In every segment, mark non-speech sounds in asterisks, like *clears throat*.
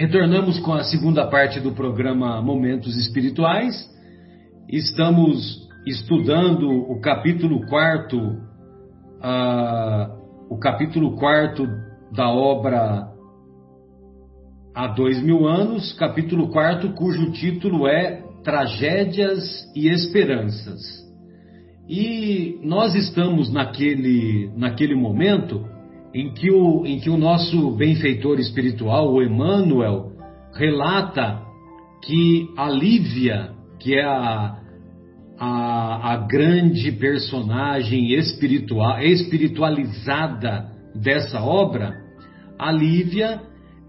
Retornamos com a segunda parte do programa Momentos Espirituais. Estamos estudando o capítulo quarto, uh, o capítulo quarto da obra Há Dois Mil Anos, capítulo quarto, cujo título é Tragédias e Esperanças. E nós estamos naquele, naquele momento em que, o, em que o nosso benfeitor espiritual, o Emmanuel, relata que a Lívia, que é a, a, a grande personagem espiritual, espiritualizada dessa obra, a Lívia,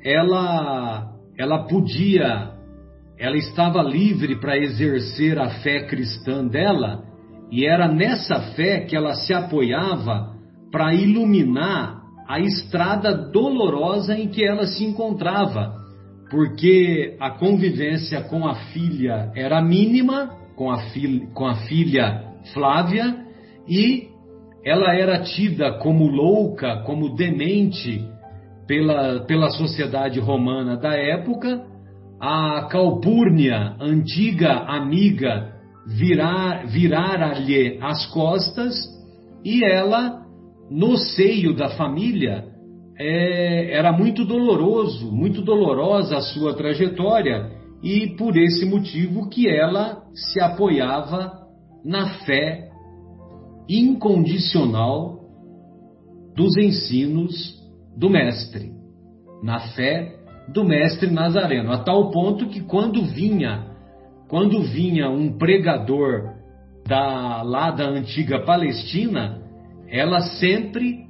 ela, ela podia, ela estava livre para exercer a fé cristã dela, e era nessa fé que ela se apoiava para iluminar a estrada dolorosa em que ela se encontrava, porque a convivência com a filha era mínima, com a, filha, com a filha Flávia, e ela era tida como louca, como demente pela, pela sociedade romana da época. A Calpurnia, antiga amiga, virar, virara-lhe as costas e ela no seio da família é, era muito doloroso, muito dolorosa a sua trajetória e por esse motivo que ela se apoiava na fé incondicional dos ensinos do mestre, na fé do mestre Nazareno, a tal ponto que quando vinha, quando vinha um pregador da lá da antiga Palestina, ela sempre,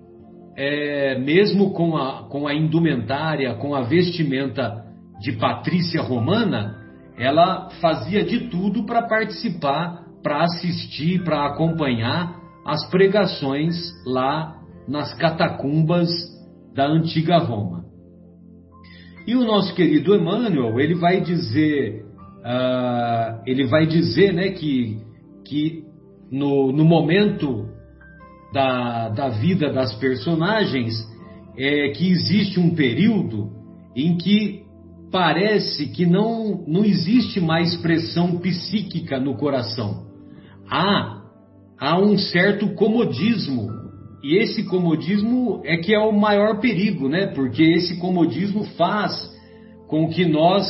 é, mesmo com a, com a indumentária, com a vestimenta de patrícia romana, ela fazia de tudo para participar, para assistir, para acompanhar as pregações lá nas catacumbas da antiga Roma. E o nosso querido Emmanuel, ele vai dizer, uh, ele vai dizer, né, que, que no, no momento da, da vida das personagens é que existe um período em que parece que não, não existe mais pressão psíquica no coração. Há, há um certo comodismo. E esse comodismo é que é o maior perigo, né? Porque esse comodismo faz com que nós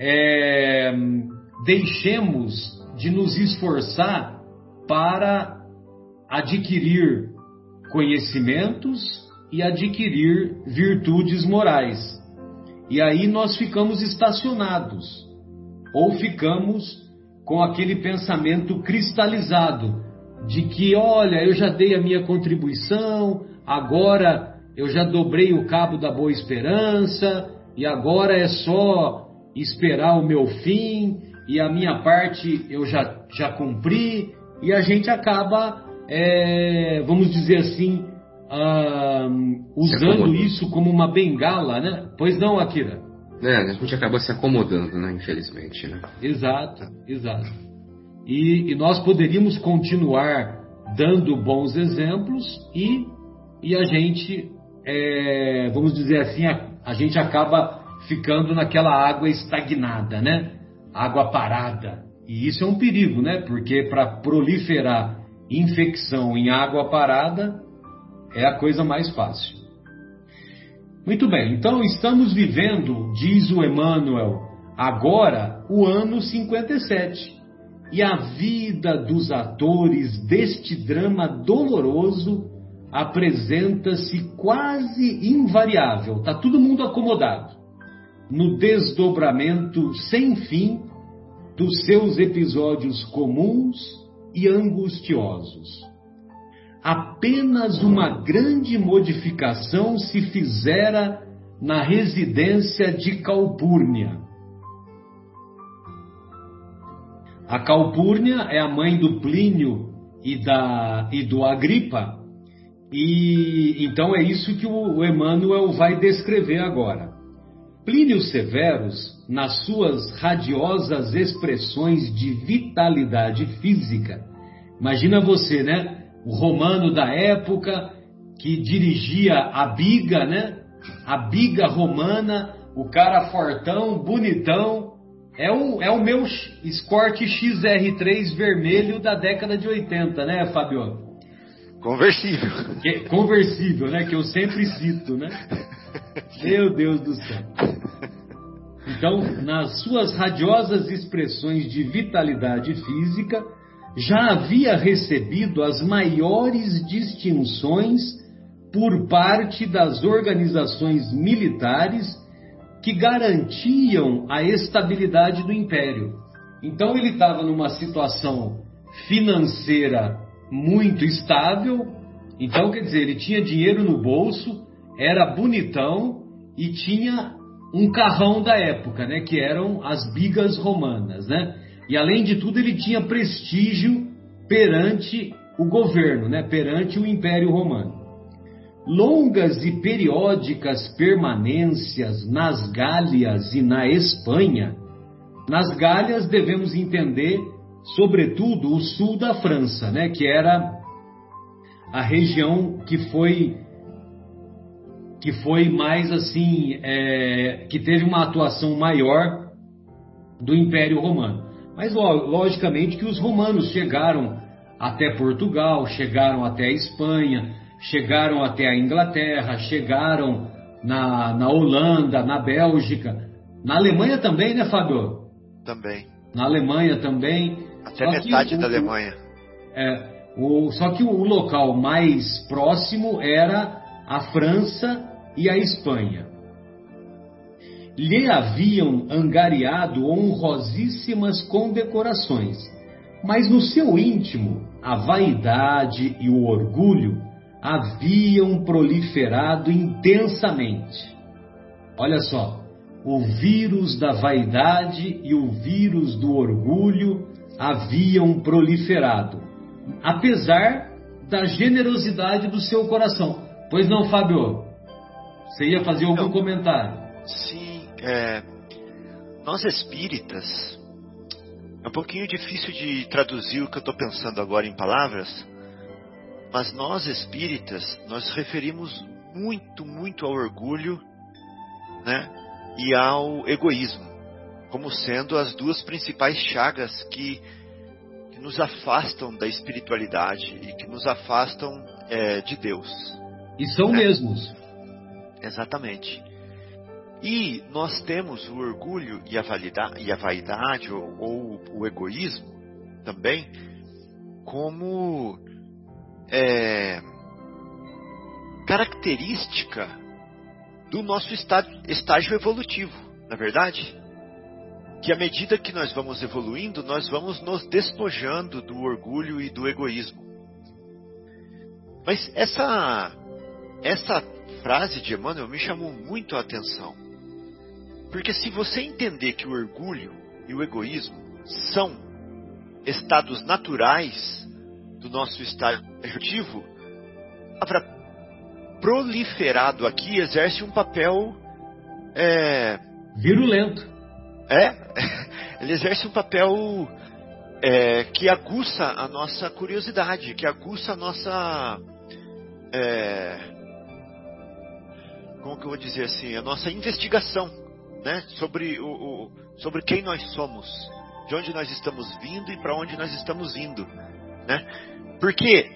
é, deixemos de nos esforçar para adquirir conhecimentos e adquirir virtudes morais. E aí nós ficamos estacionados, ou ficamos com aquele pensamento cristalizado de que, olha, eu já dei a minha contribuição, agora eu já dobrei o cabo da boa esperança, e agora é só esperar o meu fim, e a minha parte eu já, já cumpri, e a gente acaba é, vamos dizer assim, ah, usando isso como uma bengala, né? Pois não, Akira? É, a gente acaba se acomodando, né? Infelizmente, né? Exato, exato. E, e nós poderíamos continuar dando bons exemplos e, e a gente, é, vamos dizer assim, a, a gente acaba ficando naquela água estagnada, né? Água parada. E isso é um perigo, né? Porque para proliferar infecção em água parada é a coisa mais fácil. Muito bem, então estamos vivendo, diz o Emmanuel, agora o ano 57. E a vida dos atores deste drama doloroso apresenta-se quase invariável, está todo mundo acomodado, no desdobramento sem fim dos seus episódios comuns e angustiosos. Apenas uma grande modificação se fizera na residência de Calpurnia. A Calpurnia é a mãe do Plínio e, da, e do Agripa, e então é isso que o Emmanuel vai descrever agora. Plínio Severus, nas suas radiosas expressões de vitalidade física, imagina você, né? O romano da época que dirigia a biga, né? A biga romana, o cara fortão, bonitão. É o, é o meu Escort XR3 vermelho da década de 80, né, Fabio? Conversível. Que, conversível, né? Que eu sempre cito, né? *laughs* Meu Deus do céu. Então, nas suas radiosas expressões de vitalidade física, já havia recebido as maiores distinções por parte das organizações militares que garantiam a estabilidade do império. Então ele estava numa situação financeira muito estável, então quer dizer, ele tinha dinheiro no bolso, era bonitão e tinha um carrão da época, né, que eram as bigas romanas, né? E além de tudo, ele tinha prestígio perante o governo, né, perante o Império Romano. Longas e periódicas permanências nas Gálias e na Espanha. Nas Gálias devemos entender, sobretudo, o sul da França, né, que era a região que foi que foi mais assim, é, que teve uma atuação maior do Império Romano. Mas logicamente que os romanos chegaram até Portugal, chegaram até a Espanha, chegaram até a Inglaterra, chegaram na, na Holanda, na Bélgica, na Alemanha também, né, Fábio? Também. Na Alemanha também. Até só metade o, da Alemanha. É, o, só que o local mais próximo era a França e a Espanha. Lhe haviam angariado honrosíssimas condecorações, mas no seu íntimo a vaidade e o orgulho haviam proliferado intensamente. Olha só, o vírus da vaidade e o vírus do orgulho haviam proliferado, apesar da generosidade do seu coração. Pois não, Fábio? Você ia fazer algum não, comentário? Sim, é, nós espíritas, é um pouquinho difícil de traduzir o que eu estou pensando agora em palavras, mas nós espíritas, nós referimos muito, muito ao orgulho né, e ao egoísmo, como sendo as duas principais chagas que, que nos afastam da espiritualidade e que nos afastam é, de Deus. E são né? mesmos. Exatamente. E nós temos o orgulho e a, validade, e a vaidade, ou, ou o egoísmo também, como é, característica do nosso estágio evolutivo, na é verdade? Que à medida que nós vamos evoluindo, nós vamos nos despojando do orgulho e do egoísmo. Mas essa, essa frase de Emmanuel me chamou muito a atenção. Porque se você entender que o orgulho e o egoísmo são estados naturais do nosso estado ativo, a palavra proliferado aqui exerce um papel é, virulento. É, *laughs* ele exerce um papel é, que aguça a nossa curiosidade, que aguça a nossa é, como que eu vou dizer assim, a nossa investigação, né, sobre o, o sobre quem nós somos, de onde nós estamos vindo e para onde nós estamos indo né? Porque,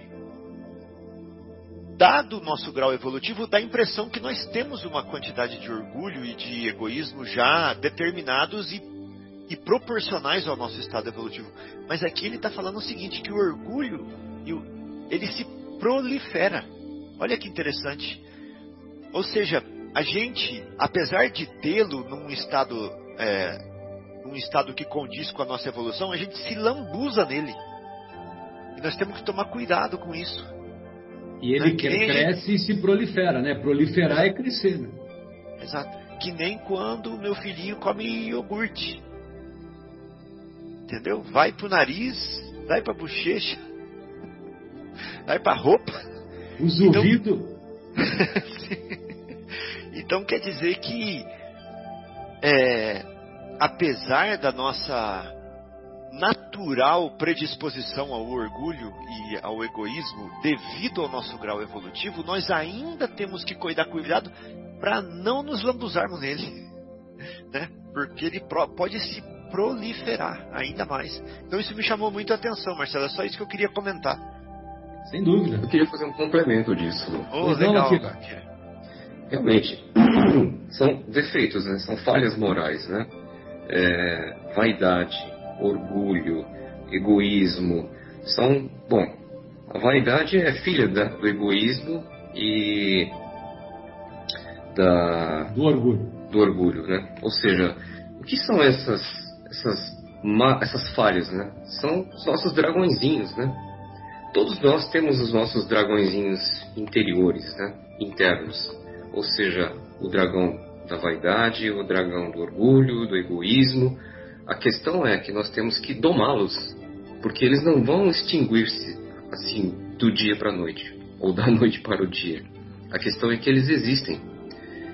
dado o nosso grau evolutivo, dá a impressão que nós temos uma quantidade de orgulho e de egoísmo já determinados e, e proporcionais ao nosso estado evolutivo. Mas aqui ele está falando o seguinte, que o orgulho, ele se prolifera. Olha que interessante. Ou seja, a gente, apesar de tê-lo num estado, é, num estado que condiz com a nossa evolução, a gente se lambuza nele nós temos que tomar cuidado com isso. E ele cresce e se prolifera, né? Proliferar é crescer, né? Exato. Que nem quando meu filhinho come iogurte. Entendeu? Vai pro nariz, vai pra bochecha, *laughs* vai pra roupa. Os então, ouvidos. *laughs* então quer dizer que é, apesar da nossa natural predisposição ao orgulho e ao egoísmo devido ao nosso grau evolutivo, nós ainda temos que cuidar cuidado para não nos lambuzarmos nele. *laughs* né? Porque ele pode se proliferar ainda mais. Então isso me chamou muito a atenção, Marcelo. É só isso que eu queria comentar. Sem dúvida. Eu queria fazer um complemento disso. Oh, legal, Realmente, *clears throat* são defeitos, né? São falhas morais, né? É, vaidade, orgulho, egoísmo, são, bom, a vaidade é filha da, do egoísmo e da do orgulho. Do orgulho, né? Ou seja, o que são essas essas essas falhas, né? São os nossos dragõezinhos, né? Todos nós temos os nossos dragõezinhos interiores, né? Internos. Ou seja, o dragão da vaidade, o dragão do orgulho, do egoísmo. A questão é que nós temos que domá-los, porque eles não vão extinguir-se assim do dia para a noite ou da *laughs* noite para o dia. A questão é que eles existem.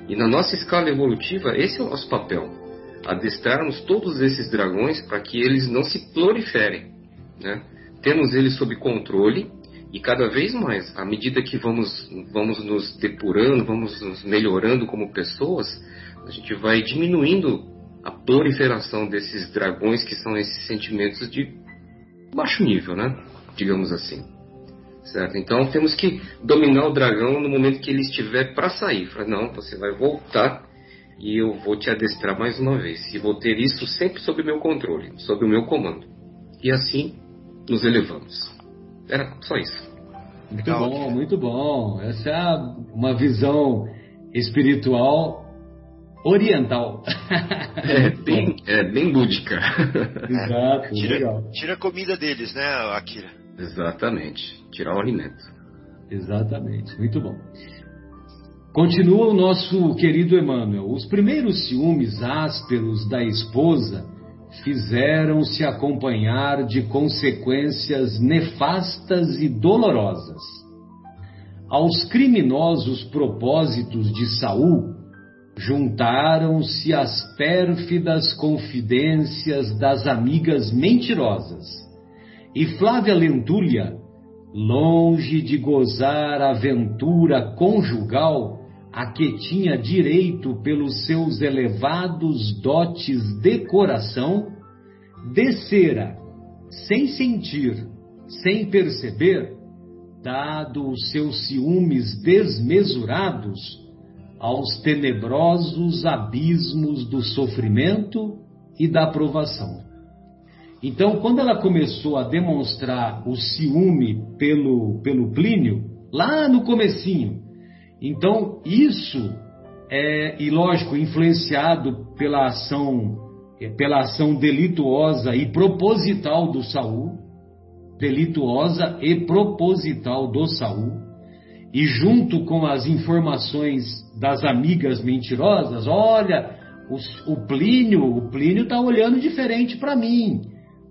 E na nossa escala evolutiva, esse é o nosso papel: adestrarmos todos esses dragões para que eles não se proliferem. Né? Temos eles sob controle e cada vez mais, à medida que vamos, vamos nos depurando, vamos nos melhorando como pessoas, a gente vai diminuindo a proliferação desses dragões que são esses sentimentos de baixo nível, né? Digamos assim. Certo? Então temos que dominar o dragão no momento que ele estiver para sair. Fala, não, você vai voltar e eu vou te adestrar mais uma vez. E vou ter isso sempre sob meu controle, sob o meu comando. E assim nos elevamos. Era só isso. Muito Legal. bom, muito bom. Essa é uma visão espiritual oriental. *laughs* É bem, é bem lúdica. Exato, tira, legal. Tira a comida deles, né, Akira? Exatamente. Tirar o alimento. Exatamente, muito bom. Continua o nosso querido Emmanuel. Os primeiros ciúmes ásperos da esposa fizeram-se acompanhar de consequências nefastas e dolorosas. Aos criminosos propósitos de Saul juntaram-se as pérfidas confidências das amigas mentirosas. E Flávia Lentulha, longe de gozar a aventura conjugal, a que tinha direito pelos seus elevados dotes de coração, descera, sem sentir, sem perceber, dado os seus ciúmes desmesurados, aos tenebrosos abismos do sofrimento e da provação. Então, quando ela começou a demonstrar o ciúme pelo, pelo Plínio, lá no comecinho, então, isso é, e lógico, influenciado pela ação, pela ação delituosa e proposital do Saul, delituosa e proposital do Saul, e junto com as informações das amigas mentirosas, olha, o, o Plínio, o Plínio está olhando diferente para mim,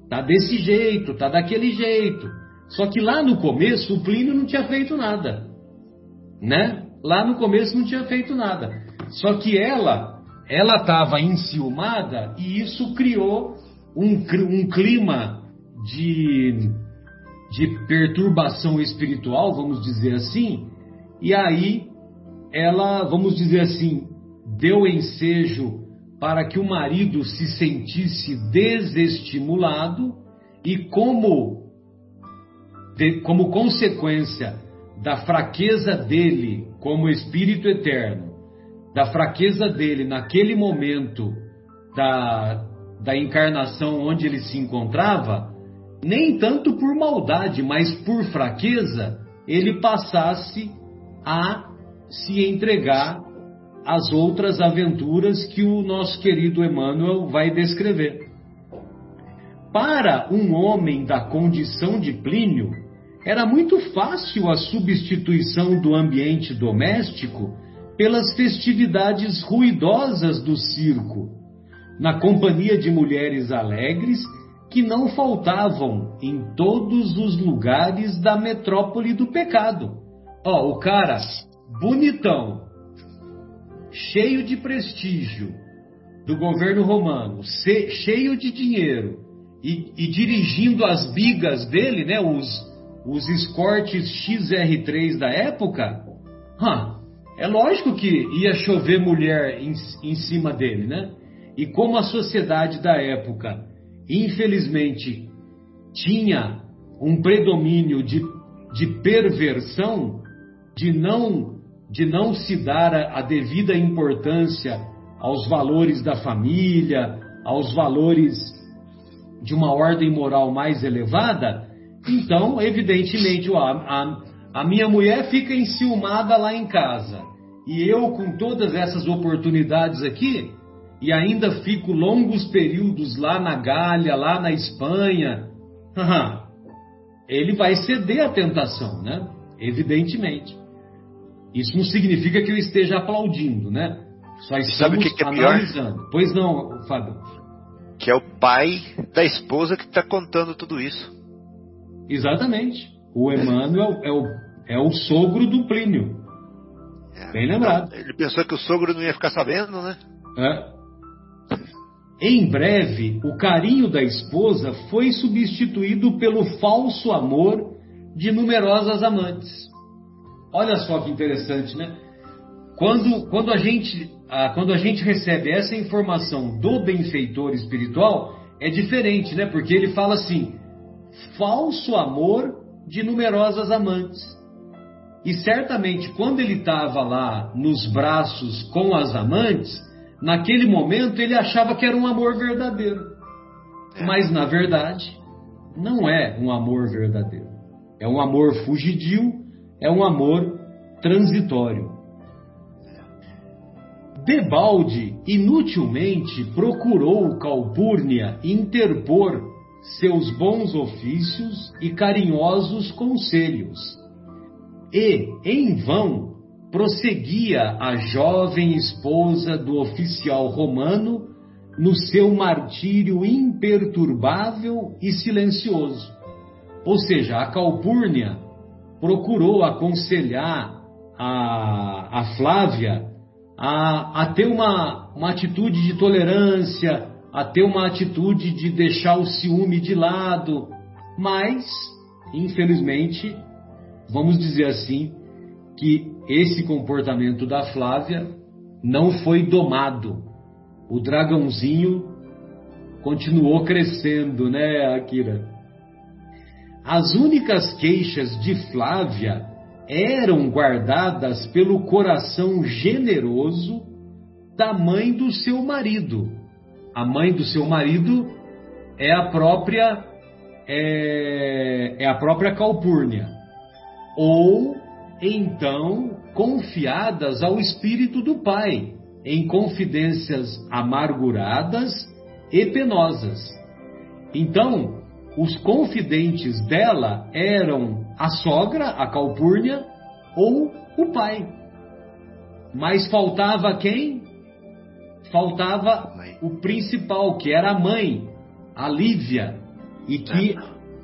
tá desse jeito, tá daquele jeito. Só que lá no começo o Plínio não tinha feito nada, né? Lá no começo não tinha feito nada. Só que ela, ela estava enciumada e isso criou um, um clima de, de perturbação espiritual, vamos dizer assim, e aí ela, vamos dizer assim, deu ensejo para que o marido se sentisse desestimulado e como de, como consequência da fraqueza dele como espírito eterno, da fraqueza dele naquele momento da, da encarnação onde ele se encontrava, nem tanto por maldade, mas por fraqueza, ele passasse a se entregar às outras aventuras que o nosso querido Emmanuel vai descrever. Para um homem da condição de Plínio, era muito fácil a substituição do ambiente doméstico pelas festividades ruidosas do circo, na companhia de mulheres alegres que não faltavam em todos os lugares da metrópole do pecado. Ó, oh, o cara bonitão, cheio de prestígio do governo romano, cheio de dinheiro e, e dirigindo as bigas dele, né, os os escortes XR3 da época, é lógico que ia chover mulher em, em cima dele, né? E como a sociedade da época, infelizmente, tinha um predomínio de, de perversão, de não, de não se dar a, a devida importância aos valores da família, aos valores de uma ordem moral mais elevada, então, evidentemente, a, a, a minha mulher fica enciumada lá em casa. E eu, com todas essas oportunidades aqui, e ainda fico longos períodos lá na Gália, lá na Espanha, ele vai ceder à tentação, né? Evidentemente. Isso não significa que eu esteja aplaudindo, né? Só estamos Sabe o que, que é analisando. Pior? Pois não, Fábio. Que é o pai da esposa que está contando tudo isso. Exatamente. O Emmanuel é o, é o sogro do Plínio. É, Bem lembrado. Ele pensou que o sogro não ia ficar sabendo, né? É. Em breve, o carinho da esposa foi substituído pelo falso amor de numerosas amantes. Olha só que interessante, né? Quando, quando, a gente, ah, quando a gente recebe essa informação do benfeitor espiritual, é diferente, né? Porque ele fala assim: falso amor de numerosas amantes. E certamente, quando ele estava lá nos braços com as amantes, naquele momento ele achava que era um amor verdadeiro. É. Mas, na verdade, não é um amor verdadeiro. É um amor fugidio, é um amor transitório. Debalde inutilmente procurou Calpurnia interpor seus bons ofícios e carinhosos conselhos. E, em vão, prosseguia a jovem esposa do oficial romano no seu martírio imperturbável e silencioso. Ou seja, a Calpurnia procurou aconselhar a, a Flávia a, a ter uma, uma atitude de tolerância, a ter uma atitude de deixar o ciúme de lado, mas, infelizmente, vamos dizer assim, que esse comportamento da Flávia não foi domado. O dragãozinho continuou crescendo, né, Akira? As únicas queixas de Flávia eram guardadas pelo coração generoso da mãe do seu marido. A mãe do seu marido é a própria é, é a própria Calpurnia. Ou então confiadas ao espírito do pai, em confidências amarguradas e penosas. Então, os confidentes dela eram a sogra, a Calpurnia, ou o pai. Mas faltava quem? Faltava o principal, que era a mãe, a Lívia, e que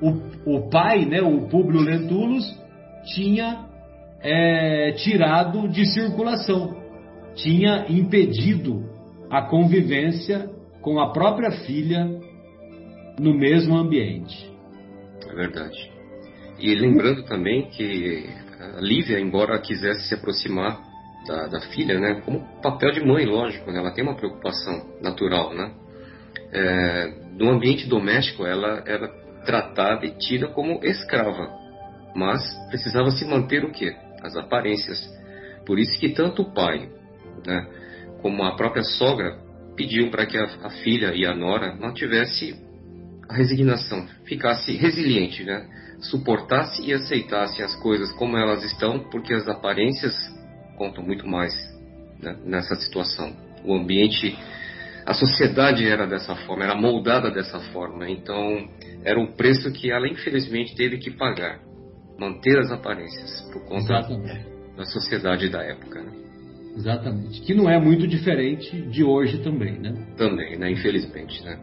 o, o pai, né, o Públio Lentulus, tinha é, tirado de circulação, tinha impedido a convivência com a própria filha no mesmo ambiente. É verdade. E lembrando também que a Lívia, embora quisesse se aproximar da, da filha, né, como papel de mãe, lógico, né, ela tem uma preocupação natural, né? É, no ambiente doméstico, ela era tratada e tida como escrava, mas precisava se manter o quê? As aparências. Por isso que tanto o pai, né, como a própria sogra pediam para que a, a filha e a nora mantivesse a resignação, ficasse resiliente, né? suportasse e aceitasse as coisas como elas estão, porque as aparências contam muito mais né? nessa situação. O ambiente, a sociedade era dessa forma, era moldada dessa forma, então era um preço que ela infelizmente teve que pagar, manter as aparências por conta Exatamente. da sociedade da época. Né? Exatamente, que não é muito diferente de hoje também, né? Também, né? Infelizmente, né?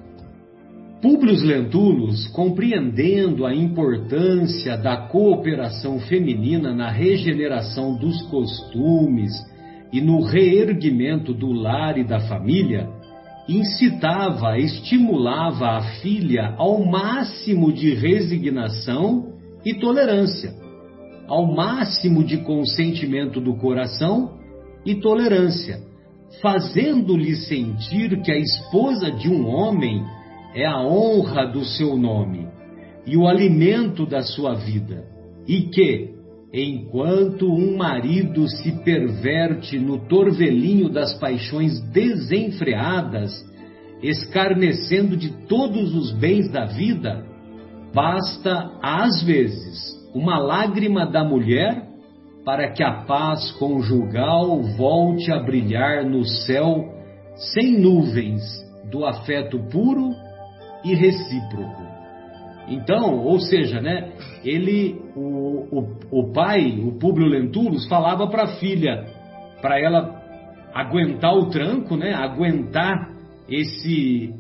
Públio Lentulus, compreendendo a importância da cooperação feminina na regeneração dos costumes e no reerguimento do lar e da família, incitava, estimulava a filha ao máximo de resignação e tolerância, ao máximo de consentimento do coração e tolerância, fazendo-lhe sentir que a esposa de um homem é a honra do seu nome e o alimento da sua vida, e que, enquanto um marido se perverte no torvelinho das paixões desenfreadas, escarnecendo de todos os bens da vida, basta, às vezes, uma lágrima da mulher para que a paz conjugal volte a brilhar no céu sem nuvens do afeto puro e recíproco. Então, ou seja, né, ele, o, o, o pai, o Públio Lentulus, falava para a filha, para ela aguentar o tranco, né, aguentar esse,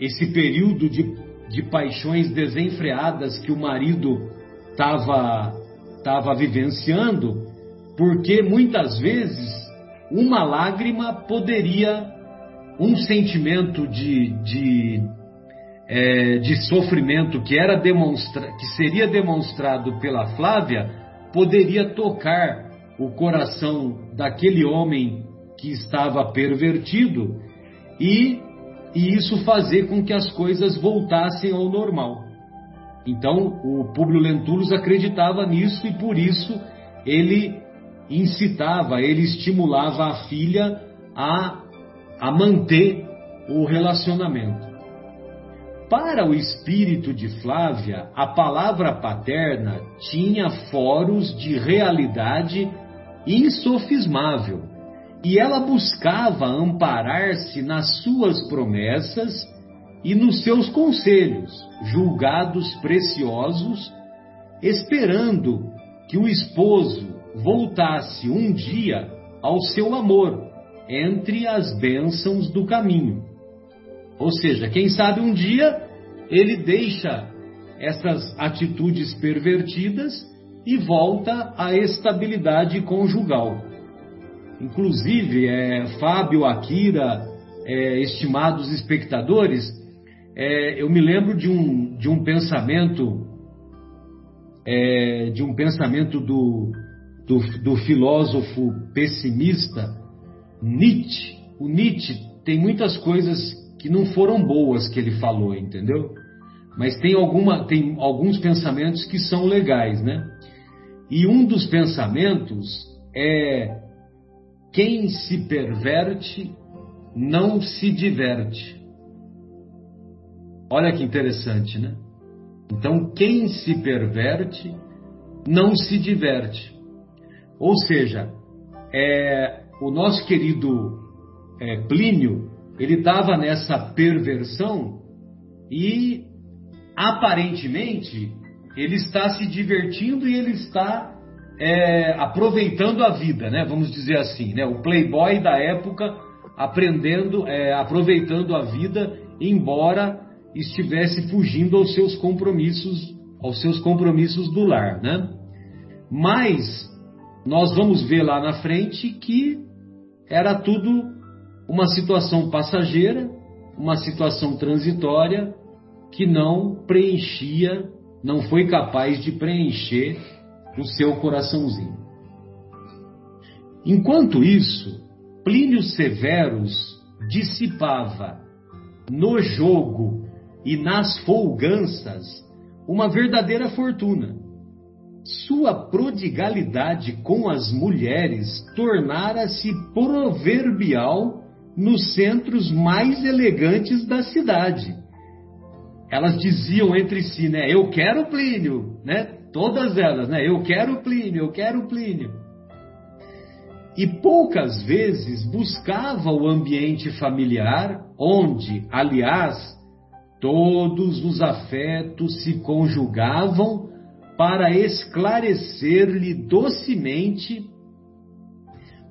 esse período de, de paixões desenfreadas que o marido estava tava vivenciando, porque muitas vezes uma lágrima poderia, um sentimento de, de é, de sofrimento que era demonstra que seria demonstrado pela Flávia poderia tocar o coração daquele homem que estava pervertido e, e isso fazer com que as coisas voltassem ao normal. Então o Públio Lentulus acreditava nisso e por isso ele incitava, ele estimulava a filha a, a manter o relacionamento. Para o espírito de Flávia, a palavra paterna tinha foros de realidade insofismável, e ela buscava amparar-se nas suas promessas e nos seus conselhos, julgados preciosos, esperando que o esposo voltasse um dia ao seu amor entre as bênçãos do caminho. Ou seja, quem sabe um dia ele deixa essas atitudes pervertidas e volta à estabilidade conjugal. Inclusive, é, Fábio, Akira, é, estimados espectadores, é, eu me lembro de um, de um pensamento é, de um pensamento do, do, do filósofo pessimista Nietzsche. O Nietzsche tem muitas coisas que não foram boas que ele falou, entendeu? Mas tem, alguma, tem alguns pensamentos que são legais, né? E um dos pensamentos é: quem se perverte não se diverte. Olha que interessante, né? Então, quem se perverte não se diverte. Ou seja, é, o nosso querido é, Plínio ele estava nessa perversão e aparentemente ele está se divertindo e ele está é, aproveitando a vida, né? Vamos dizer assim, né? O playboy da época aprendendo, é, aproveitando a vida, embora estivesse fugindo aos seus compromissos, aos seus compromissos do lar, né? Mas nós vamos ver lá na frente que era tudo uma situação passageira, uma situação transitória que não preenchia, não foi capaz de preencher o seu coraçãozinho. Enquanto isso, Plínio Severus dissipava no jogo e nas folganças uma verdadeira fortuna. Sua prodigalidade com as mulheres tornara-se proverbial nos centros mais elegantes da cidade. Elas diziam entre si, né? Eu quero Plínio, né? Todas elas, né? Eu quero Plínio, eu quero Plínio. E poucas vezes buscava o ambiente familiar, onde, aliás, todos os afetos se conjugavam para esclarecer-lhe docemente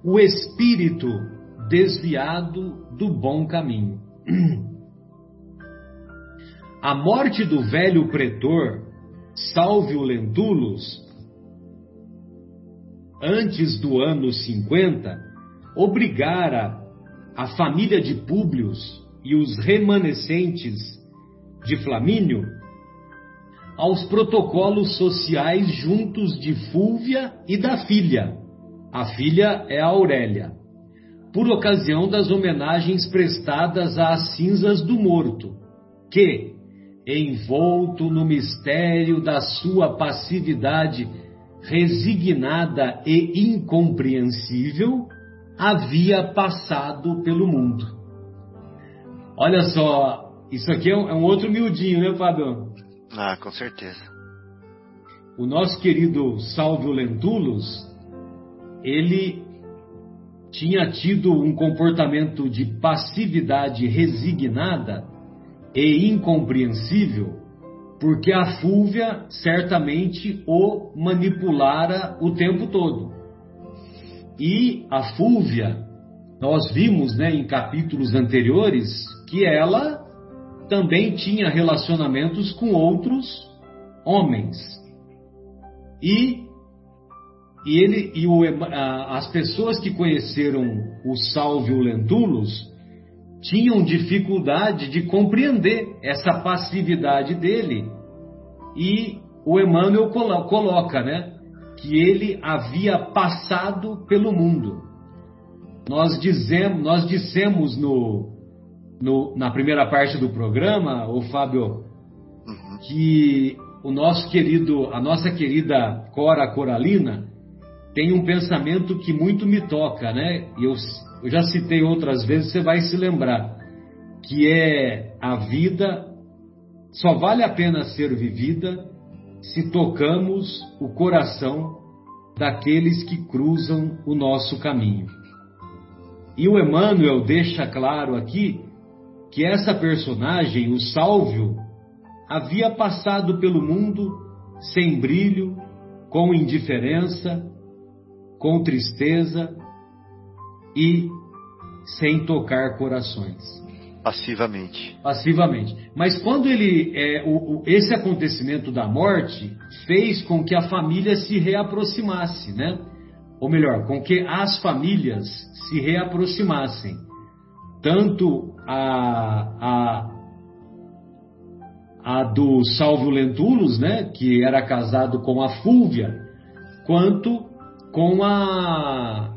o espírito desviado do bom caminho. *clears throat* A morte do velho pretor, Salvio Lentulus, antes do ano 50, obrigara a família de Públio e os remanescentes de Flamínio aos protocolos sociais juntos de Fúvia e da filha. A filha é a Aurélia por ocasião das homenagens prestadas às cinzas do morto, que, envolto no mistério da sua passividade resignada e incompreensível, havia passado pelo mundo. Olha só, isso aqui é um, é um outro miudinho, né, Fábio? Ah, com certeza. O nosso querido Salvio Lentulus, ele tinha tido um comportamento de passividade resignada e incompreensível, porque a Fúvia certamente o manipulara o tempo todo. E a Fúvia, nós vimos né, em capítulos anteriores que ela também tinha relacionamentos com outros homens. E, e, ele, e o, as pessoas que conheceram o Salvio Lentulus tinham dificuldade de compreender essa passividade dele. E o Emmanuel coloca, né, que ele havia passado pelo mundo. Nós dizemos, nós dissemos no, no, na primeira parte do programa, o Fábio, uhum. que o nosso querido, a nossa querida Cora Coralina tem um pensamento que muito me toca, né? E eu, eu já citei outras vezes, você vai se lembrar, que é a vida só vale a pena ser vivida se tocamos o coração daqueles que cruzam o nosso caminho. E o Emmanuel deixa claro aqui que essa personagem, o Sálvio, havia passado pelo mundo sem brilho, com indiferença, com tristeza e sem tocar corações. Passivamente. Passivamente. Mas quando ele. É, o, o, esse acontecimento da morte fez com que a família se reaproximasse, né? Ou melhor, com que as famílias se reaproximassem. Tanto a, a, a do Salvio Lentulus, né? Que era casado com a Fúvia, quanto com a,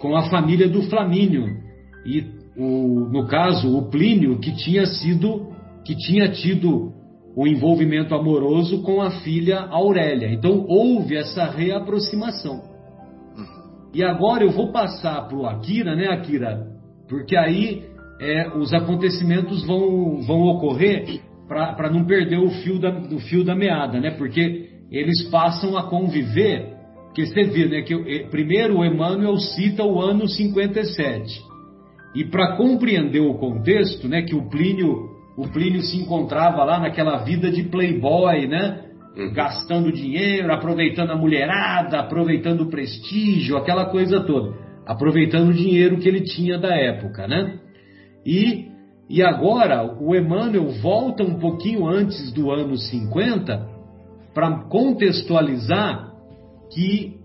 com a família do Flamínio. E o, no caso, o Plínio, que tinha sido, que tinha tido o envolvimento amoroso com a filha Aurélia. Então houve essa reaproximação. E agora eu vou passar para o Akira, né, Akira? Porque aí é, os acontecimentos vão, vão ocorrer para não perder o fio, da, o fio da meada, né? Porque eles passam a conviver. Porque você vê, né? Que eh, primeiro o Emmanuel cita o ano 57. E para compreender o contexto, né, que o Plínio, o Plínio se encontrava lá naquela vida de playboy, né, uhum. gastando dinheiro, aproveitando a mulherada, aproveitando o prestígio, aquela coisa toda, aproveitando o dinheiro que ele tinha da época, né? E e agora o Emmanuel volta um pouquinho antes do ano 50 para contextualizar que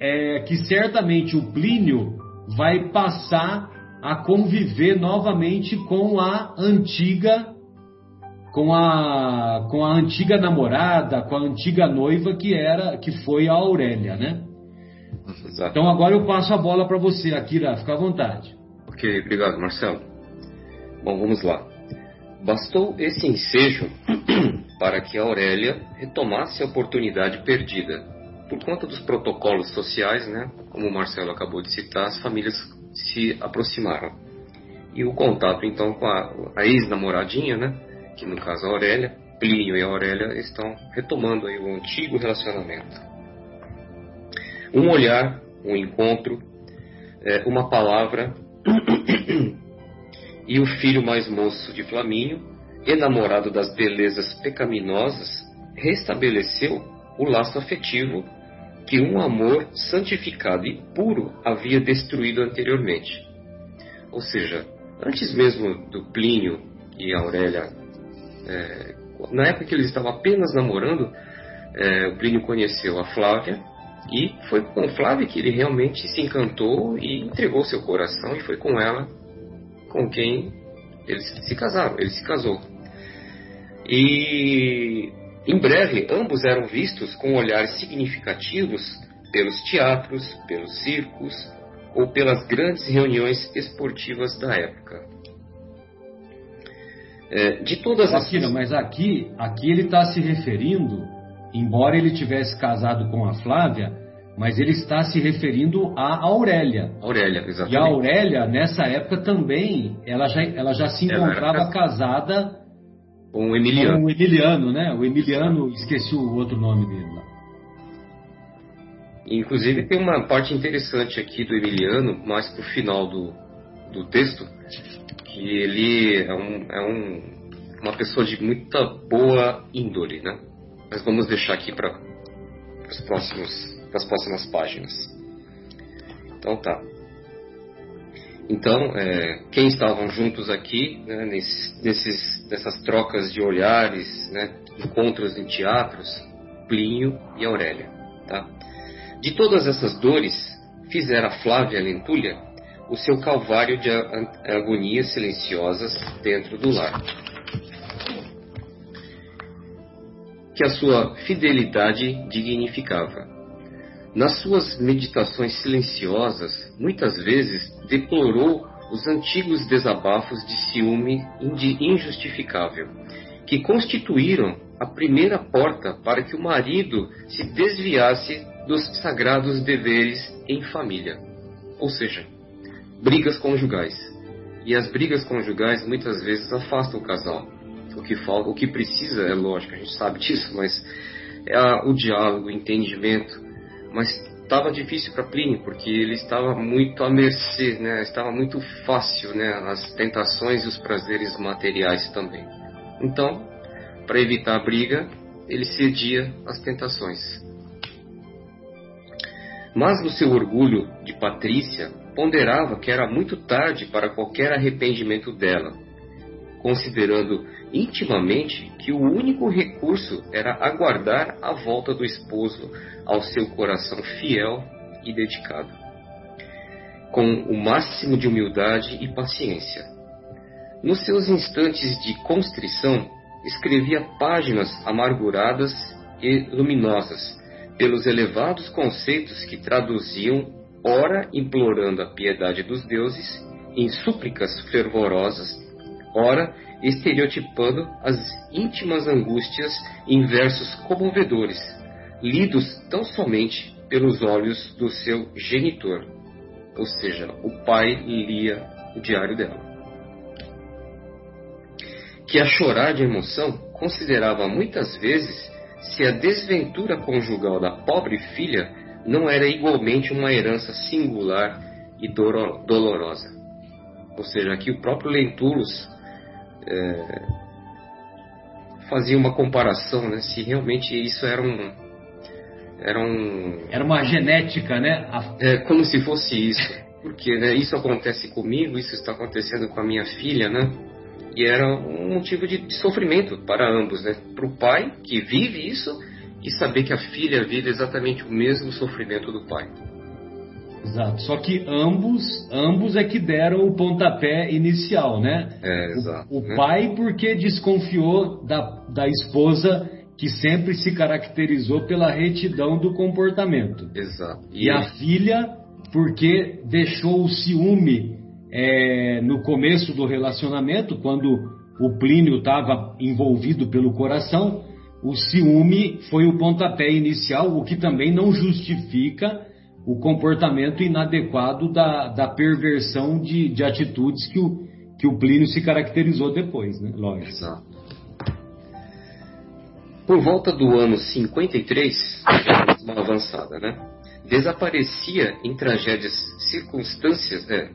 é, que certamente o Plínio vai passar a conviver novamente com a antiga com a com a antiga namorada, com a antiga noiva que era que foi a Aurélia, né? Exato. Então agora eu passo a bola para você, Akira, fica à vontade. Ok, obrigado, Marcelo. Bom, vamos lá. Bastou esse ensejo *clears throat* para que a Aurélia retomasse a oportunidade perdida. Por conta dos protocolos sociais, né? Como o Marcelo acabou de citar, as famílias se aproximaram. E o contato então com a, a ex-namoradinha, né, que no caso a Aurélia, Plínio e a Aurélia estão retomando aí o antigo relacionamento. Um olhar, um encontro, é, uma palavra *coughs* e o filho mais moço de Flamínio, enamorado das belezas pecaminosas, restabeleceu o laço afetivo que um amor santificado e puro havia destruído anteriormente. Ou seja, antes mesmo do Plínio e Aurélia, é, na época que eles estavam apenas namorando, é, o Plínio conheceu a Flávia e foi com Flávia que ele realmente se encantou e entregou seu coração e foi com ela com quem eles se casaram, ele se casou. E em breve, ambos eram vistos com olhares significativos pelos teatros, pelos circos, ou pelas grandes reuniões esportivas da época. É, de todas as. Aqui, mas aqui, aqui ele está se referindo, embora ele tivesse casado com a Flávia, mas ele está se referindo a Aurélia. Aurélia, exatamente. E a Aurélia, nessa época também, ela já, ela já se encontrava casada com o Emiliano. Com o Emiliano, né? O Emiliano, esqueci o outro nome dele lá. Inclusive tem uma parte interessante aqui do Emiliano, mais pro final do, do texto, que ele é, um, é um, uma pessoa de muita boa índole, né? Mas vamos deixar aqui para as próximas páginas. Então tá. Então, é, quem estavam juntos aqui, né, nesses, nesses, nessas trocas de olhares, né, encontros em teatros, Plínio e Aurélia. Tá? De todas essas dores, fizera Flávia Lentulha o seu calvário de agonias silenciosas dentro do lar. Que a sua fidelidade dignificava. Nas suas meditações silenciosas, muitas vezes deplorou os antigos desabafos de ciúme injustificável, que constituíram a primeira porta para que o marido se desviasse dos sagrados deveres em família. Ou seja, brigas conjugais. E as brigas conjugais muitas vezes afastam o casal. O que falta, o que precisa, é lógico, a gente sabe disso, mas é o diálogo, o entendimento. Mas estava difícil para Plínio, porque ele estava muito à mercê, né? estava muito fácil né? as tentações e os prazeres materiais também. Então, para evitar a briga, ele cedia às tentações. Mas no seu orgulho de Patrícia, ponderava que era muito tarde para qualquer arrependimento dela, considerando intimamente que o único recurso era aguardar a volta do esposo ao seu coração fiel e dedicado, com o máximo de humildade e paciência. Nos seus instantes de constrição, escrevia páginas amarguradas e luminosas pelos elevados conceitos que traduziam ora implorando a piedade dos deuses em súplicas fervorosas, ora estereotipando as íntimas angústias em versos comovedores, lidos tão somente pelos olhos do seu genitor, ou seja, o pai lia o diário dela. Que a chorar de emoção considerava muitas vezes se a desventura conjugal da pobre filha não era igualmente uma herança singular e dolorosa. Ou seja, aqui o próprio Lentulus é, fazia uma comparação, né, se realmente isso era um era um era uma genética, né? A... É como se fosse isso, porque né, isso acontece comigo, isso está acontecendo com a minha filha, né? E era um motivo de, de sofrimento para ambos, né? Para o pai que vive isso e saber que a filha vive exatamente o mesmo sofrimento do pai. Exato. Só que ambos, ambos é que deram o pontapé inicial, né? É, exato. O, o né? pai porque desconfiou da, da esposa que sempre se caracterizou pela retidão do comportamento. Exato. E, e a filha porque deixou o ciúme é, no começo do relacionamento, quando o Plínio estava envolvido pelo coração, o ciúme foi o pontapé inicial, o que também não justifica o comportamento inadequado da, da perversão de, de atitudes que o, que o Plínio se caracterizou depois, né? Lógico. Exato. Por volta do ano 53, uma avançada, né? Desaparecia em tragédias circunstâncias, é,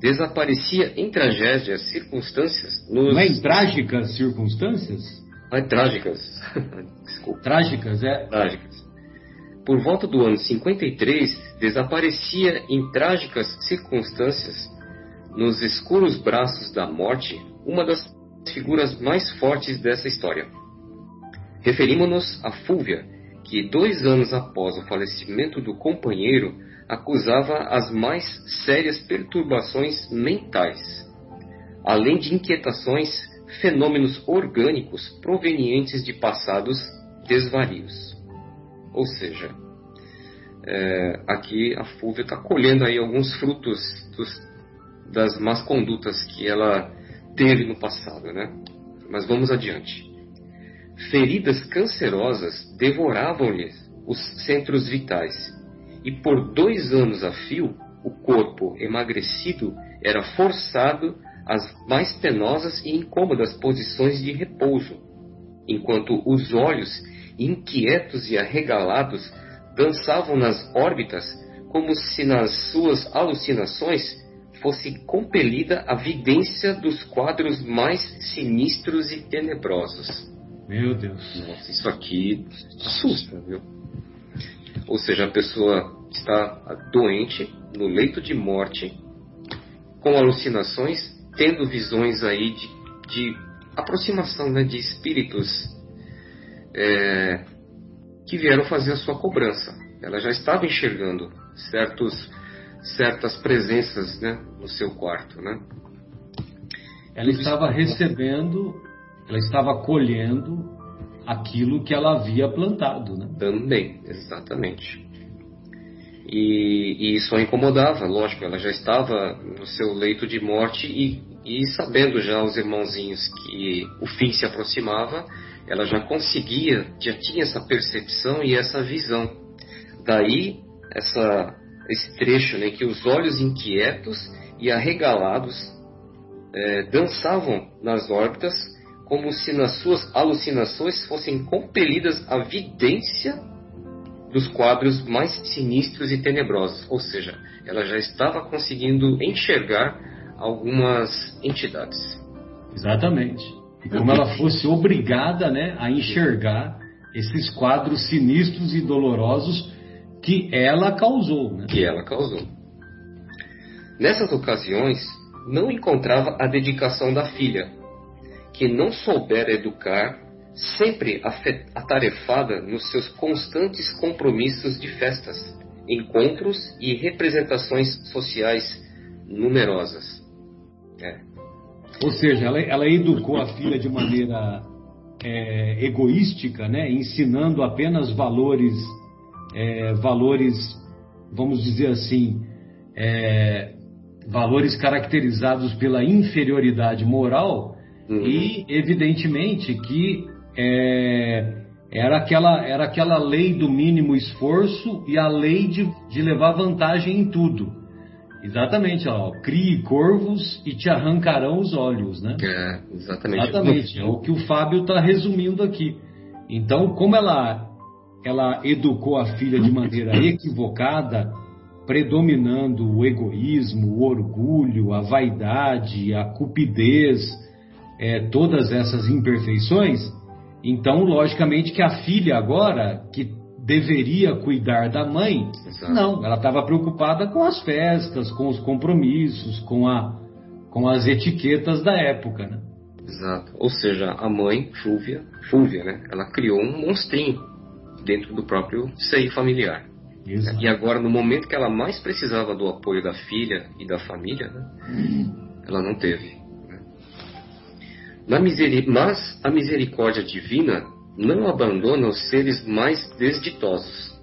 desaparecia em tragédias circunstâncias nos... Não é em trágicas circunstâncias? Ah, trágicas. *laughs* Desculpa. Trágicas, é. Trágicas. Por volta do ano 53, desaparecia em trágicas circunstâncias, nos escuros braços da morte, uma das figuras mais fortes dessa história. Referimos-nos a Fúvia, que dois anos após o falecimento do companheiro acusava as mais sérias perturbações mentais, além de inquietações fenômenos orgânicos provenientes de passados desvarios. Ou seja, é, aqui a Fúvia está colhendo aí alguns frutos dos, das más condutas que ela teve no passado, né? Mas vamos adiante. Feridas cancerosas devoravam-lhe os centros vitais, e por dois anos a fio, o corpo emagrecido era forçado às mais penosas e incômodas posições de repouso, enquanto os olhos, inquietos e arregalados, dançavam nas órbitas como se nas suas alucinações fosse compelida a vidência dos quadros mais sinistros e tenebrosos. Meu Deus. Nossa, isso aqui assusta, viu? Ou seja, a pessoa está doente, no leito de morte, com alucinações, tendo visões aí de, de aproximação né, de espíritos é, que vieram fazer a sua cobrança. Ela já estava enxergando certos, certas presenças né, no seu quarto. Né? Ela estava recebendo, ela estava colhendo aquilo que ela havia plantado. Né? Também, exatamente. E, e, isso a incomodava, lógico, ela já estava no seu leito de morte e, e sabendo já os irmãozinhos que o fim se aproximava, ela já conseguia, já tinha essa percepção e essa visão. Daí essa, esse trecho né, que os olhos inquietos e arregalados é, dançavam nas órbitas como se nas suas alucinações fossem compelidas à vidência dos quadros mais sinistros e tenebrosos. Ou seja, ela já estava conseguindo enxergar algumas entidades. Exatamente como ela fosse obrigada né, a enxergar esses quadros sinistros e dolorosos que ela causou. Né? Que ela causou. Nessas ocasiões, não encontrava a dedicação da filha, que não soubera educar, sempre atarefada nos seus constantes compromissos de festas, encontros e representações sociais numerosas. É, ou seja, ela, ela educou a filha de maneira é, egoística, né? ensinando apenas valores, é, valores, vamos dizer assim, é, valores caracterizados pela inferioridade moral uhum. e, evidentemente, que é, era, aquela, era aquela lei do mínimo esforço e a lei de, de levar vantagem em tudo. Exatamente, ó. Crie corvos e te arrancarão os olhos, né? É, exatamente. Exatamente. É o que o Fábio está resumindo aqui. Então, como ela, ela educou a filha de maneira *laughs* equivocada, predominando o egoísmo, o orgulho, a vaidade, a cupidez, é, todas essas imperfeições, então, logicamente, que a filha agora, que deveria cuidar da mãe. Exato. Não, ela estava preocupada com as festas, com os compromissos, com, a, com as etiquetas da época, né? Exato. Ou seja, a mãe, Fúvia, Fúvia, né? Ela criou um monstrinho dentro do próprio seio familiar. Exato. E agora, no momento que ela mais precisava do apoio da filha e da família, né? Uhum. ela não teve. Né? Na miseri... Mas a misericórdia divina não abandona os seres mais desditosos.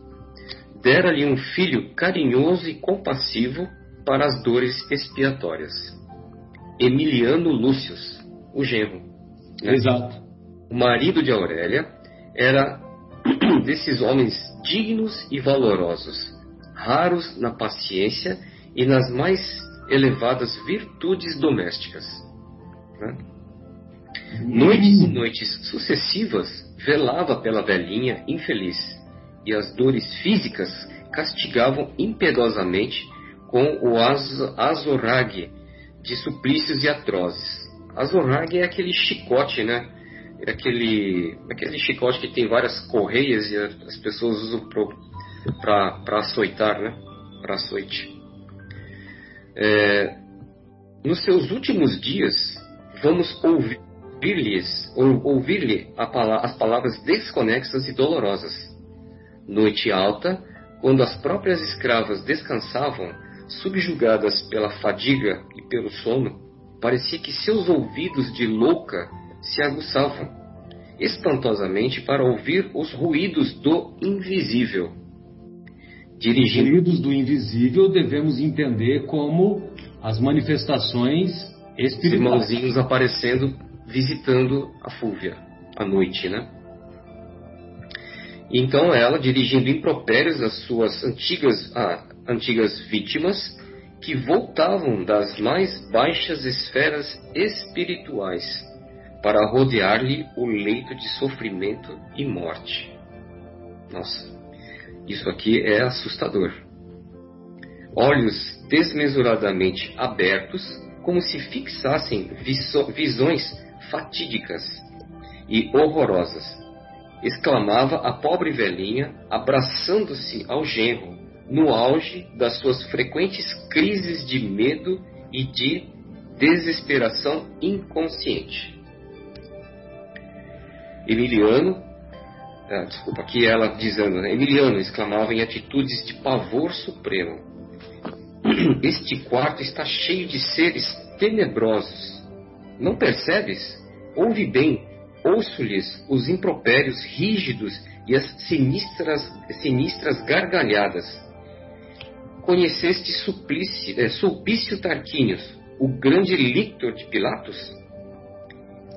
Dera-lhe um filho carinhoso e compassivo para as dores expiatórias. Emiliano Lúcius, o genro. Né? Exato. O marido de Aurélia era *coughs* desses homens dignos e valorosos, raros na paciência e nas mais elevadas virtudes domésticas. Né? Noites e noites sucessivas velava pela velhinha infeliz, e as dores físicas castigavam impiedosamente com o azorrague de suplícios e atrozes. Azorrague é aquele chicote, né? É aquele, aquele chicote que tem várias correias e as pessoas usam para açoitar, né? Para açoite. É, nos seus últimos dias, vamos ouvir ouvir-lhes ou ouvir-lhe as palavras desconexas e dolorosas. Noite alta, quando as próprias escravas descansavam, subjugadas pela fadiga e pelo sono, parecia que seus ouvidos de louca se aguçavam, espantosamente para ouvir os ruídos do invisível. Dirigindo. Fluidos do invisível devemos entender como as manifestações Os espirituais. irmãozinhos aparecendo, visitando a Fúvia à noite, né? E Então ela, dirigindo impropérios às suas antigas, ah, antigas vítimas, que voltavam das mais baixas esferas espirituais para rodear-lhe o leito de sofrimento e morte. Nossa, isso aqui é assustador. Olhos desmesuradamente abertos, como se fixassem visões fatídicas e horrorosas, exclamava a pobre velhinha, abraçando-se ao genro, no auge das suas frequentes crises de medo e de desesperação inconsciente. Emiliano, ah, desculpa, aqui ela dizendo, né? Emiliano exclamava em atitudes de pavor supremo. *clears throat* Este quarto está cheio de seres tenebrosos. Não percebes? Ouve bem, ouço-lhes os impropérios rígidos e as sinistras, sinistras gargalhadas. Conheceste Suplício, eh, Sulpício Tarquínios, o grande lictor de Pilatos?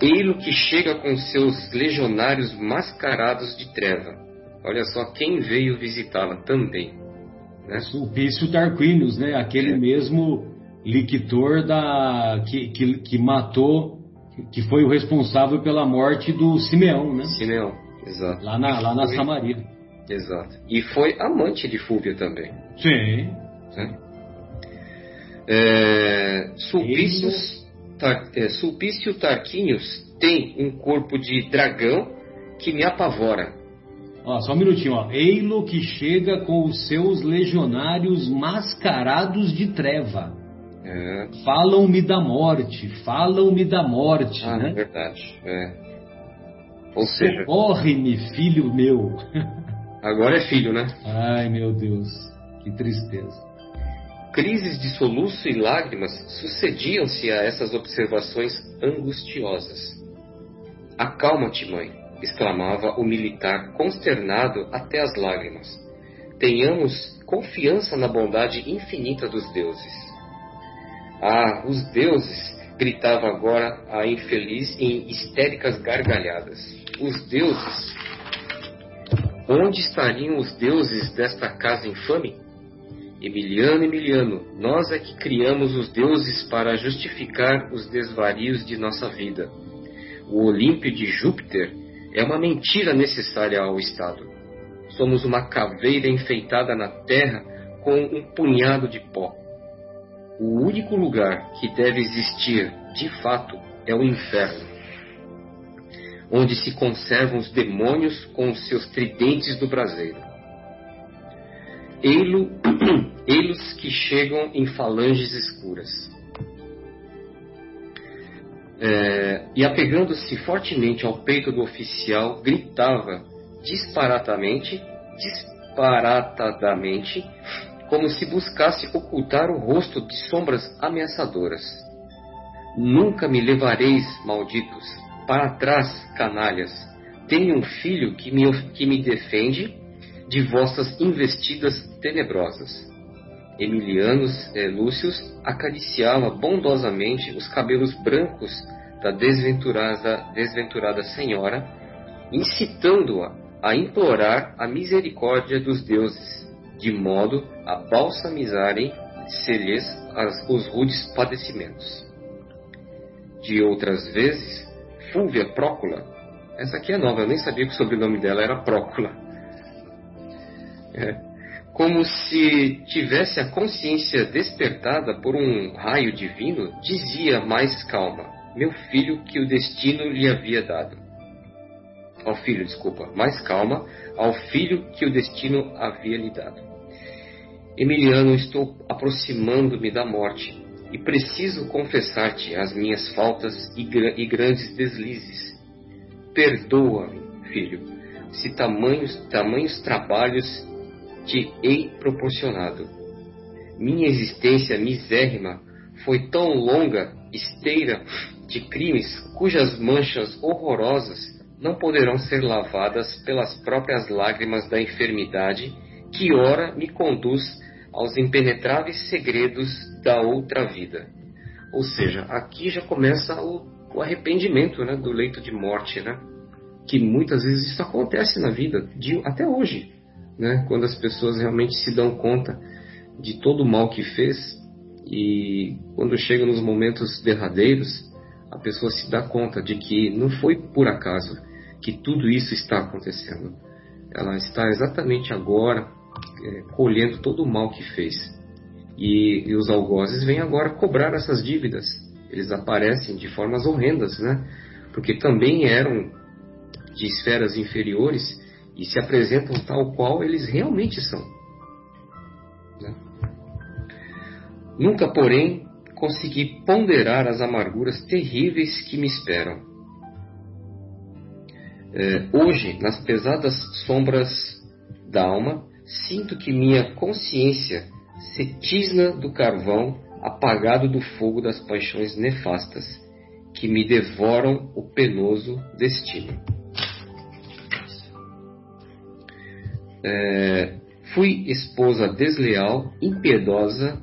Eilo que chega com seus legionários mascarados de treva. Olha só quem veio visitá-la também. Né? Sulpício Tarquinius, né? Aquele É. mesmo liquitor da que, que, que matou, que foi o responsável pela morte do Simeão, né? Simeão, exato. Lá na, lá na Foi. Samaria. Exato. E foi amante de Fúvia também. Sim. né? É, Sulpícios, Tar, é, Sulpício tem um corpo de dragão que me apavora. Ó, só um minutinho, ó. Eilo que chega com os seus legionários mascarados de treva. É, Falam-me da morte, falam-me da morte, ah, é né? verdade. É. Ou seja, Socorre-me, filho meu. *laughs* agora é filho, né? Ai, meu Deus, que tristeza. Crises de soluço e lágrimas sucediam-se a essas observações angustiosas. Acalma-te, mãe, exclamava o militar, consternado até as lágrimas. Tenhamos confiança na bondade infinita dos deuses. Ah, os deuses! gritava agora a infeliz em histéricas gargalhadas. Os deuses! Onde estariam os deuses desta casa infame? Emiliano, Emiliano, nós é que criamos os deuses para justificar os desvarios de nossa vida. O Olímpio de Júpiter é uma mentira necessária ao Estado. Somos uma caveira enfeitada na terra com um punhado de pó. O único lugar que deve existir, de fato, é o inferno, onde se conservam os demônios com os seus tridentes do braseiro. Eilo, *clears throat* eilos que chegam em falanges escuras. É, e apegando-se fortemente ao peito do oficial, gritava disparatamente, disparatadamente, como se buscasse ocultar o rosto de sombras ameaçadoras. Nunca me levareis, malditos, para trás, canalhas. Tenho um filho que me, que me defende de vossas investidas tenebrosas. Emilianos eh, Lúcius acariciava bondosamente os cabelos brancos da desventurada, desventurada senhora, incitando-a a implorar a misericórdia dos deuses, de modo a balsamizarem-se-lhes os rudes padecimentos. De outras vezes, Fúvia Prócula, essa aqui é nova, eu nem sabia que o sobrenome dela era Prócula. É, como se tivesse a consciência despertada por um raio divino, dizia mais calma: Meu filho, que o destino lhe havia dado. Ao filho, desculpa, mais calma, ao filho que o destino havia lhe dado. Emiliano, estou aproximando-me da morte e preciso confessar-te as minhas faltas e, e grandes deslizes. Perdoa-me, filho, se tamanhos, tamanhos trabalhos te hei proporcionado. Minha existência misérrima foi tão longa, esteira de crimes cujas manchas horrorosas não poderão ser lavadas pelas próprias lágrimas da enfermidade que ora me conduz aos impenetráveis segredos da outra vida. Ou seja, aqui já começa o, o arrependimento né, do leito de morte, né? que muitas vezes isso acontece na vida, de, até hoje, né? quando as pessoas realmente se dão conta de todo o mal que fez e quando chega nos momentos derradeiros, a pessoa se dá conta de que não foi por acaso que tudo isso está acontecendo. Ela está exatamente agora é, colhendo todo o mal que fez. E, e, os algozes vêm agora cobrar essas dívidas. Eles aparecem de formas horrendas, né? Porque também eram de esferas inferiores e se apresentam tal qual eles realmente são. Né? Nunca, porém, consegui ponderar as amarguras terríveis que me esperam. É, hoje, nas pesadas sombras da alma, sinto que minha consciência se tisna do carvão apagado do fogo das paixões nefastas que me devoram o penoso destino. É, fui esposa desleal, impiedosa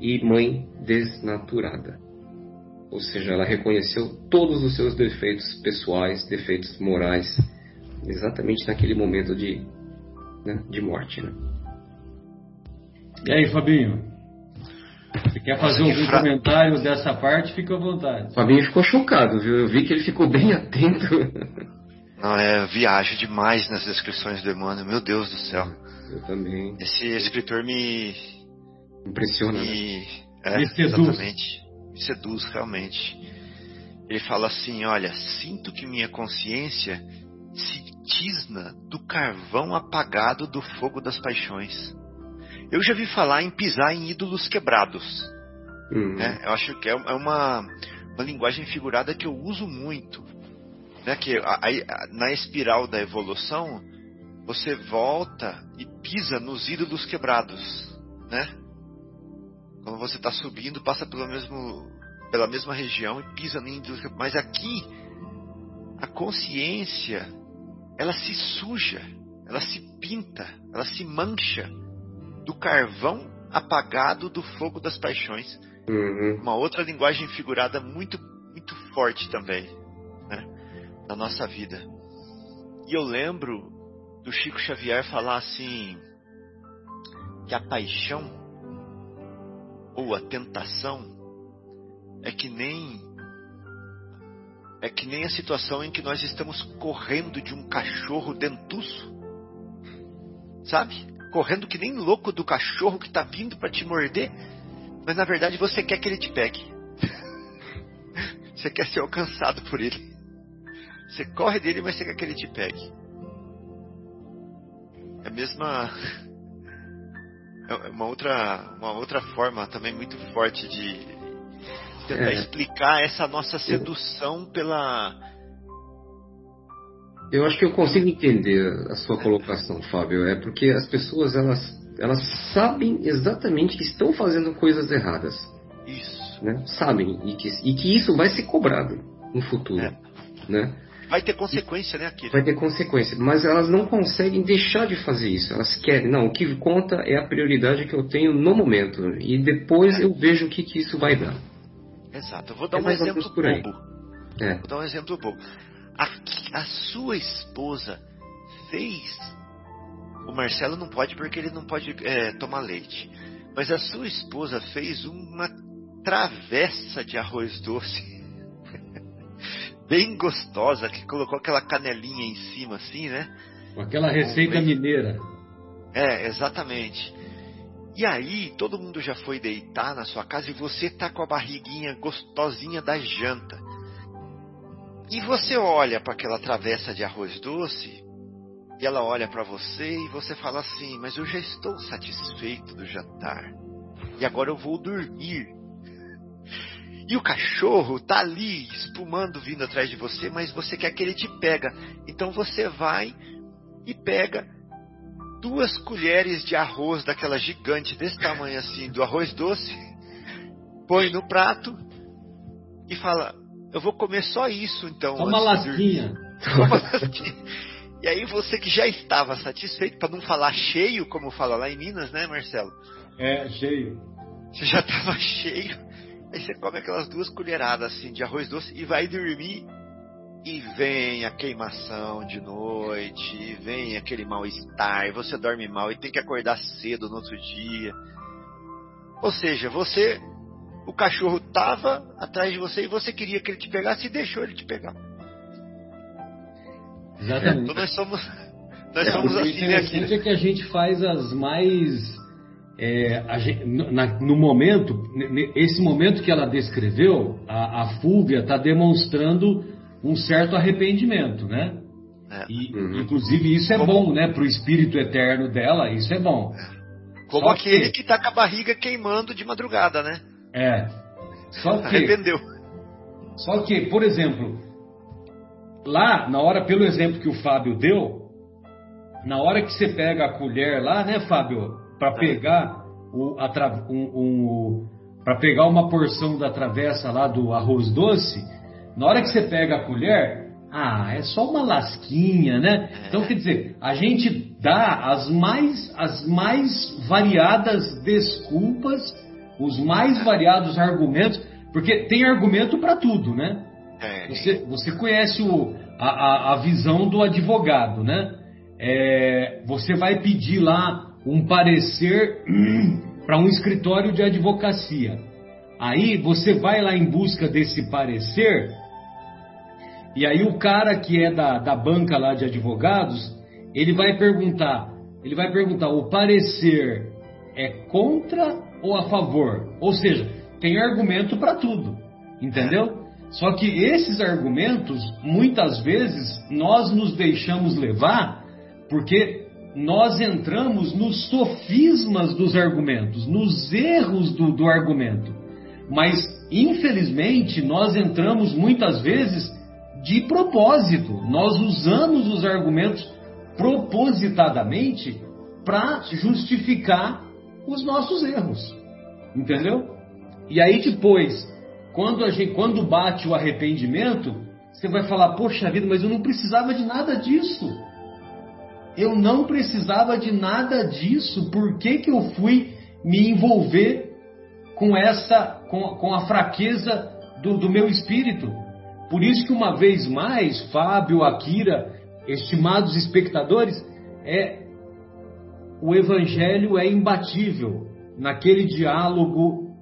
e mãe desnaturada. Ou seja, ela reconheceu todos os seus defeitos pessoais, defeitos morais, exatamente naquele momento de, né, de morte. Né? E aí, Fabinho? Você quer fazer algum fra... comentário dessa parte? Fica à vontade. Fabinho ficou chocado, viu? Eu vi que ele ficou bem atento. Não, é viagem demais nas descrições do Emmanuel, meu Deus do céu. Eu também. Esse escritor me. Impressiona. Me, né? é, me seduz. Exatamente. Seduz, realmente. Ele fala assim: olha, sinto que minha consciência se tisna do carvão apagado do fogo das paixões. Eu já vi falar em pisar em ídolos quebrados. Uhum. Né? Eu acho que é, é uma, uma linguagem figurada que eu uso muito né, que a, a, na espiral da evolução você volta e pisa nos ídolos quebrados, né? Quando você está subindo, passa pelo mesmo, pela mesma região e pisa ídolos quebrados. Mas aqui, a consciência, ela se suja, ela se pinta, ela se mancha do carvão apagado do fogo das paixões. Uhum. Uma outra linguagem figurada muito, muito forte também, né? na nossa vida. E eu lembro do Chico Xavier falar assim: que a paixão ou a tentação é que nem é que nem a situação em que nós estamos correndo de um cachorro dentuço. Sabe? Correndo que nem louco do cachorro que está vindo para te morder, mas na verdade você quer que ele te pegue. *laughs* você quer ser alcançado por ele. Você corre dele, mas você quer que ele te pegue. É a mesma. É uma outra, uma outra forma também muito forte de tentar é. explicar essa nossa sedução pela. Eu acho que eu consigo entender a sua colocação, Fábio. É porque as pessoas elas, elas sabem exatamente que estão fazendo coisas erradas. Isso. Né? Sabem e que, e que isso vai ser cobrado no futuro. É. Né? Vai ter consequência, né, Akira? Vai ter consequência, mas elas não conseguem deixar de fazer isso. Elas querem, não, o que conta é a prioridade que eu tenho no momento. E depois é. eu vejo o que, que isso vai dar. Exato. Eu vou dar é um exemplo bobo. É. Vou dar um exemplo bobo. A, a sua esposa fez. O Marcelo não pode porque ele não pode é, tomar leite. Mas a sua esposa fez uma travessa de arroz doce bem gostosa, que colocou aquela canelinha em cima, assim, né? Com aquela receita mineira. É, exatamente. E aí, todo mundo já foi deitar na sua casa e você tá com a barriguinha gostosinha da janta. E você olha para aquela travessa de arroz doce, e ela olha para você e você fala assim: Mas eu já estou satisfeito do jantar. E agora eu vou dormir. E o cachorro tá ali espumando vindo atrás de você, mas você quer que ele te pega. Então você vai e pega duas colheres de arroz daquela gigante desse tamanho assim, do arroz doce, põe no prato e fala: "Eu vou comer só isso então". Toma lasquinha. *laughs* Toma lasquinha. E aí você que já estava satisfeito, para não falar cheio, como fala lá em Minas, né, Marcelo? É, cheio. Você já estava *laughs* cheio. Aí você come aquelas duas colheradas assim de arroz doce e vai dormir e vem a queimação de noite, e vem aquele mal-estar, e você dorme mal e tem que acordar cedo no outro dia. Ou seja, você, o cachorro tava atrás de você e você queria que ele te pegasse e deixou ele te pegar. Exatamente. Então nós somos, *laughs* nós É, somos o assim, né? aqui. é que a gente faz as mais. É, a gente- no, na- no momento, esse momento que ela descreveu, a, a Fúvia está demonstrando um certo arrependimento, né? É. E, Uhum. Inclusive, isso é Como- bom, né? Para o espírito eterno dela, isso é bom. Como Só aquele que- que tá com a barriga queimando de madrugada, né? É. Só que. Arrependeu. Só que, por exemplo, lá, na hora, pelo exemplo que o Fábio deu, na hora que você pega a colher lá, né, Fábio, para pegar o, tra- um, um, para pegar uma porção da travessa lá do arroz doce, na hora que você pega a colher, ah, é só uma lasquinha, né? Então, quer dizer, a gente dá as mais, as mais variadas desculpas, os mais variados argumentos, porque tem argumento para tudo, né? É. Você, você conhece o, a, a, a visão do advogado, né? É, você vai pedir lá um parecer *clears throat* para um escritório de advocacia. Aí você vai lá em busca desse parecer, e aí o cara que é da, da banca lá de advogados, ele vai perguntar, ele vai perguntar, o parecer é contra ou a favor? Ou seja, tem argumento para tudo, entendeu? Só que esses argumentos, muitas vezes, nós nos deixamos levar porque nós entramos nos sofismas dos argumentos, nos erros do, do argumento. Mas, infelizmente, nós entramos muitas vezes de propósito. Nós usamos os argumentos propositadamente para justificar os nossos erros. Entendeu? E aí depois, quando, a gente, quando bate o arrependimento, você vai falar: Poxa vida, mas eu não precisava de nada disso. Eu não precisava de nada disso. Por que, que eu fui me envolver com essa, com, com a fraqueza do, do meu espírito? Por isso que uma vez mais, Fábio, Akira, estimados espectadores, é o evangelho é imbatível naquele diálogo,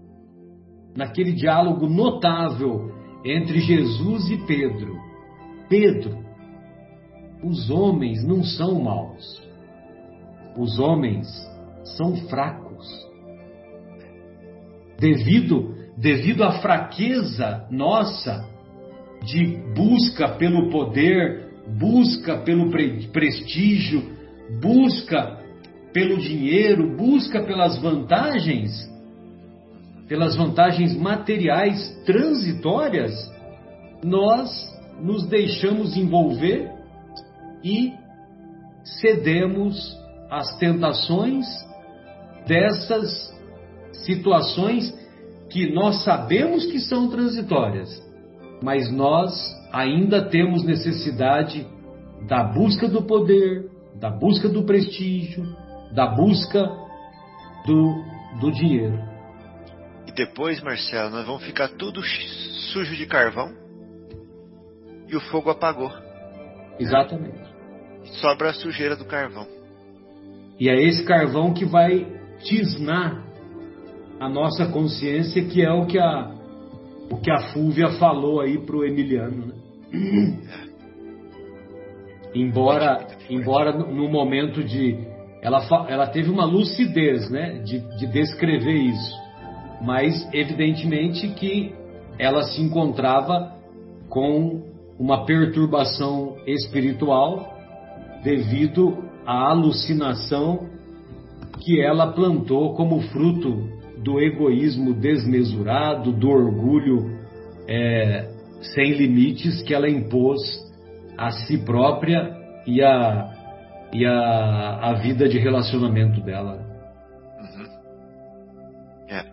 naquele diálogo notável entre Jesus e Pedro. Pedro, os homens não são maus. Os homens são fracos. Devido devido à fraqueza nossa de busca pelo poder, busca pelo pre prestígio, busca pelo dinheiro, busca pelas vantagens, pelas vantagens materiais transitórias, nós nos deixamos envolver e cedemos às tentações dessas situações que nós sabemos que são transitórias, mas nós ainda temos necessidade da busca do poder, da busca do prestígio, da busca do, do dinheiro. E depois, Marcelo, nós vamos ficar tudo sujo de carvão e o fogo apagou. Exatamente. Sobra a sujeira do carvão. E é esse carvão que vai tisnar a nossa consciência, que é o que a, o que a Fúvia falou aí pro Emiliano. Né? *coughs* embora, embora no momento de. Ela, ela teve uma lucidez né, de, de descrever isso, mas evidentemente que ela se encontrava com uma perturbação espiritual devido à alucinação que ela plantou como fruto do egoísmo desmesurado, do orgulho é, sem limites que ela impôs a si própria e a, e a, a vida de relacionamento dela. Uhum. É.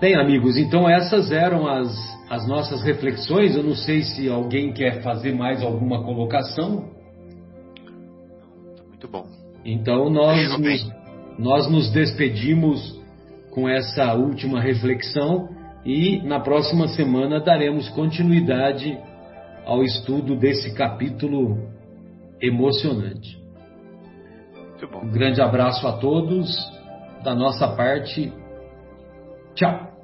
Bem, amigos, então essas eram as, as nossas reflexões. Eu não sei se alguém quer fazer mais alguma colocação. Muito bom. Então nós nos, nós nos despedimos com essa última reflexão e na próxima semana daremos continuidade ao estudo desse capítulo emocionante. Muito bom. Um grande abraço a todos da nossa parte. Tchau.